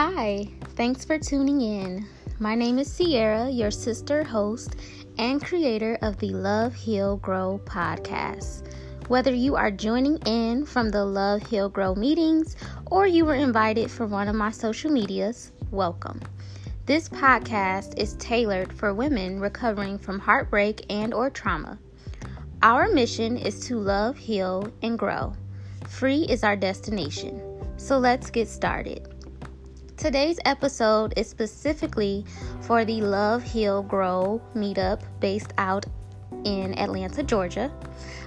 Hi, thanks for tuning in. My name is Sierra, your sister host and creator of the Love, Heal, Grow podcast. Whether you are joining in from the Love, Heal, Grow meetings or you were invited for one of my social medias, welcome. This podcast is tailored for women recovering from heartbreak and or trauma. Our mission is to love, heal, and grow. Free is our destination. So let's get started. Today's episode is specifically for the Love, Heal, Grow meetup based out in Atlanta, Georgia.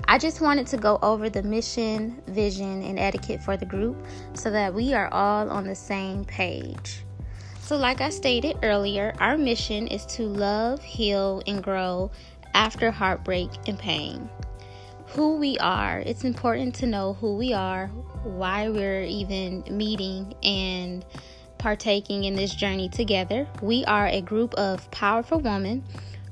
I just wanted to go over the mission, vision, and etiquette for the group so that we are all on the same page. So, like I stated earlier, our mission is to love, heal, and grow after heartbreak and pain. Who we are, it's important to know who we are, why we're even meeting, and partaking in this journey together. We are a group of powerful women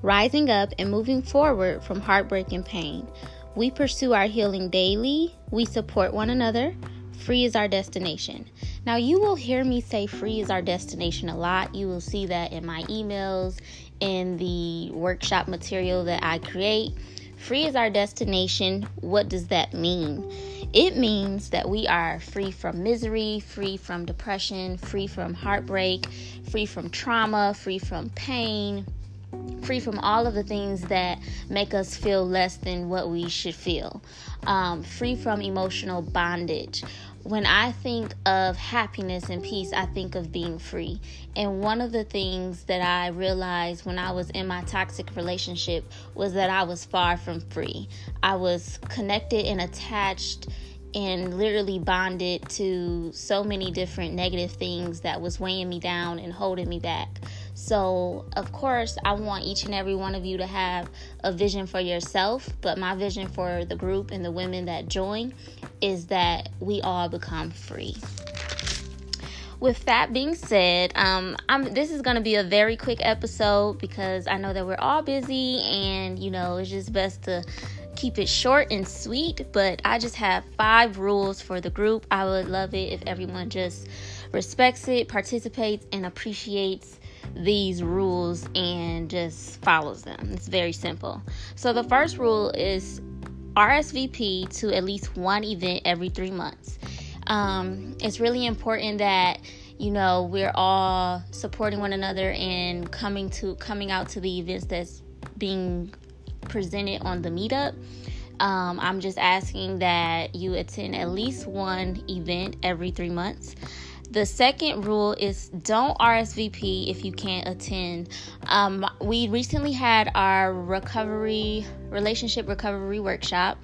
rising up and moving forward from heartbreak and pain. We pursue our healing daily, we support one another. Free is our destination. Now, you will hear me say free is our destination a lot. You will see that in my emails, in the workshop material that I create. Free is our destination. What does that mean? It means that we are free from misery, free from depression, free from heartbreak, free from trauma, free from pain, free from all of the things that make us feel less than what we should feel, um, free from emotional bondage when I think of happiness and peace, I think of being free. And one of the things that I realized when I was in my toxic relationship was that I was far from free. I was connected and attached and literally bonded to so many different negative things that was weighing me down and holding me back. So, of course, I want each and every one of you to have a vision for yourself, but my vision for the group and the women that join is that we all become free. With that being said, um, this is going to be a very quick episode because I know that we're all busy and you know it's just best to keep it short and sweet. But I just have five rules for the group. I would love it if everyone just respects it, participates, and appreciates these rules and just follows them. It's very simple. So the first rule is RSVP to at least one event every three months. Um, it's really important that you know we're all supporting one another and coming to coming out to the events that's being presented on the meetup. Um, I'm just asking that you attend at least one event every three months. The second rule is don't RSVP if you can't attend. Um, we recently had our recovery, relationship recovery workshop.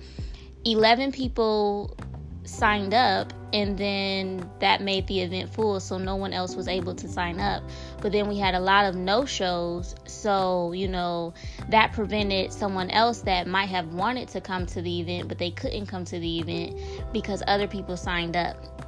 11 people signed up, and then that made the event full, so no one else was able to sign up. But then we had a lot of no shows, so you know that prevented someone else that might have wanted to come to the event, but they couldn't come to the event because other people signed up.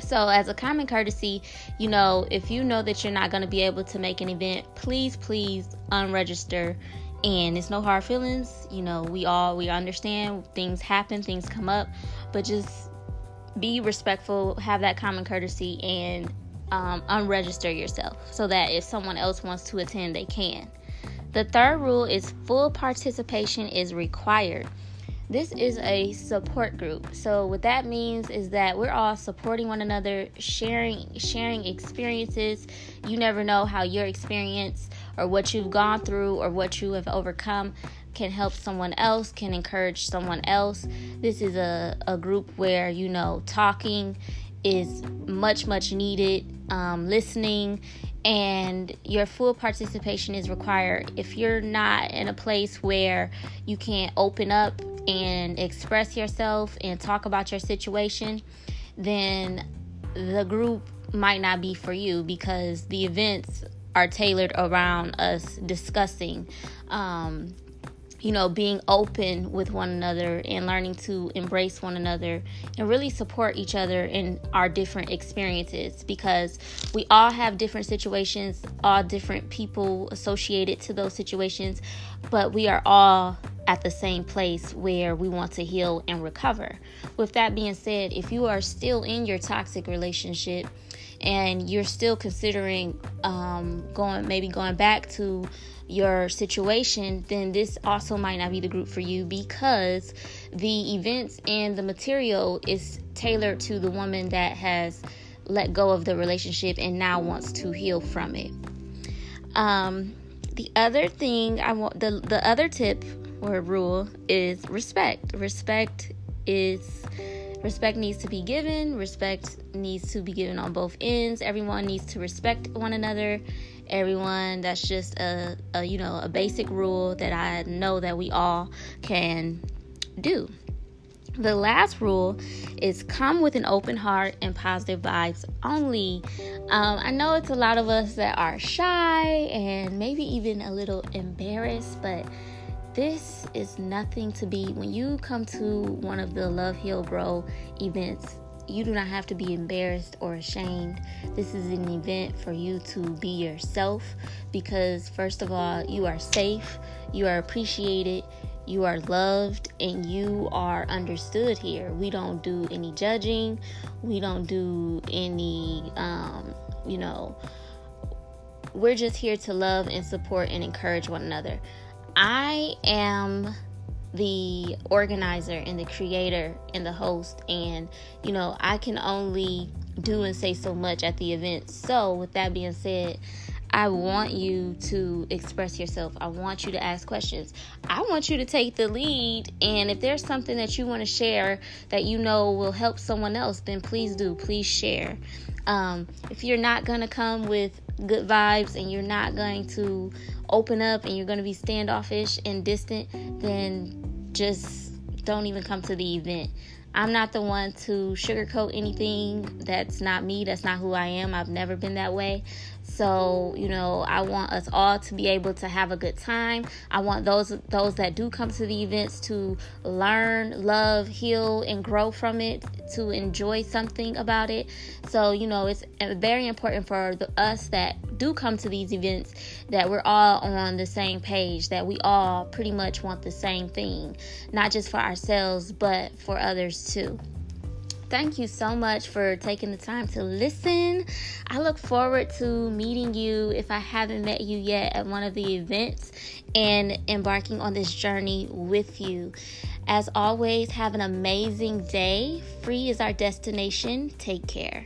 So, as a common courtesy, you know, if you know that you're not going to be able to make an event, please, please unregister. And it's no hard feelings. You know, we all we understand things happen, things come up, but just be respectful, have that common courtesy, and um, unregister yourself so that if someone else wants to attend, they can. The third rule is full participation is required this is a support group. So what that means is that we're all supporting one another, sharing sharing experiences. You never know how your experience or what you've gone through or what you have overcome can help someone else, can encourage someone else. This is a, a group where, you know, talking is much, much needed, um, listening, and your full participation is required. If you're not in a place where you can't open up and express yourself and talk about your situation, then the group might not be for you because the events are tailored around us discussing um, you know, being open with one another and learning to embrace one another and really support each other in our different experiences because we all have different situations, all different people associated to those situations, but we are all at the same place where we want to heal and recover. With that being said, if you are still in your toxic relationship, and you're still considering um, going maybe going back to your situation, then this also might not be the group for you because the events and the material is tailored to the woman that has let go of the relationship and now wants to heal from it. Um, the other thing I want the the other tip or rule is respect. Respect is respect needs to be given. Respect needs to be given on both ends. Everyone needs to respect one another. Everyone that's just a, a you know a basic rule that I know that we all can do. The last rule is come with an open heart and positive vibes only. Um, I know it's a lot of us that are shy and maybe even a little embarrassed, but this is nothing to be. When you come to one of the Love Heal Grow events, you do not have to be embarrassed or ashamed. This is an event for you to be yourself because, first of all, you are safe, you are appreciated, you are loved and you are understood here. We don't do any judging, we don't do any, um, you know, we're just here to love and support and encourage one another. I am the organizer and the creator and the host, and you know, I can only do and say so much at the event. So, with that being said, I want you to express yourself. I want you to ask questions. I want you to take the lead. And if there's something that you want to share that you know will help someone else, then please do. Please share. Um, if you're not going to come with good vibes and you're not going to open up and you're going to be standoffish and distant, then just don't even come to the event. I'm not the one to sugarcoat anything. That's not me. That's not who I am. I've never been that way. So, you know, I want us all to be able to have a good time. I want those those that do come to the events to learn, love, heal and grow from it, to enjoy something about it. So, you know, it's very important for the, us that do come to these events that we're all on the same page, that we all pretty much want the same thing, not just for ourselves, but for others too. Thank you so much for taking the time to listen. I look forward to meeting you if I haven't met you yet at one of the events and embarking on this journey with you. As always, have an amazing day. Free is our destination. Take care.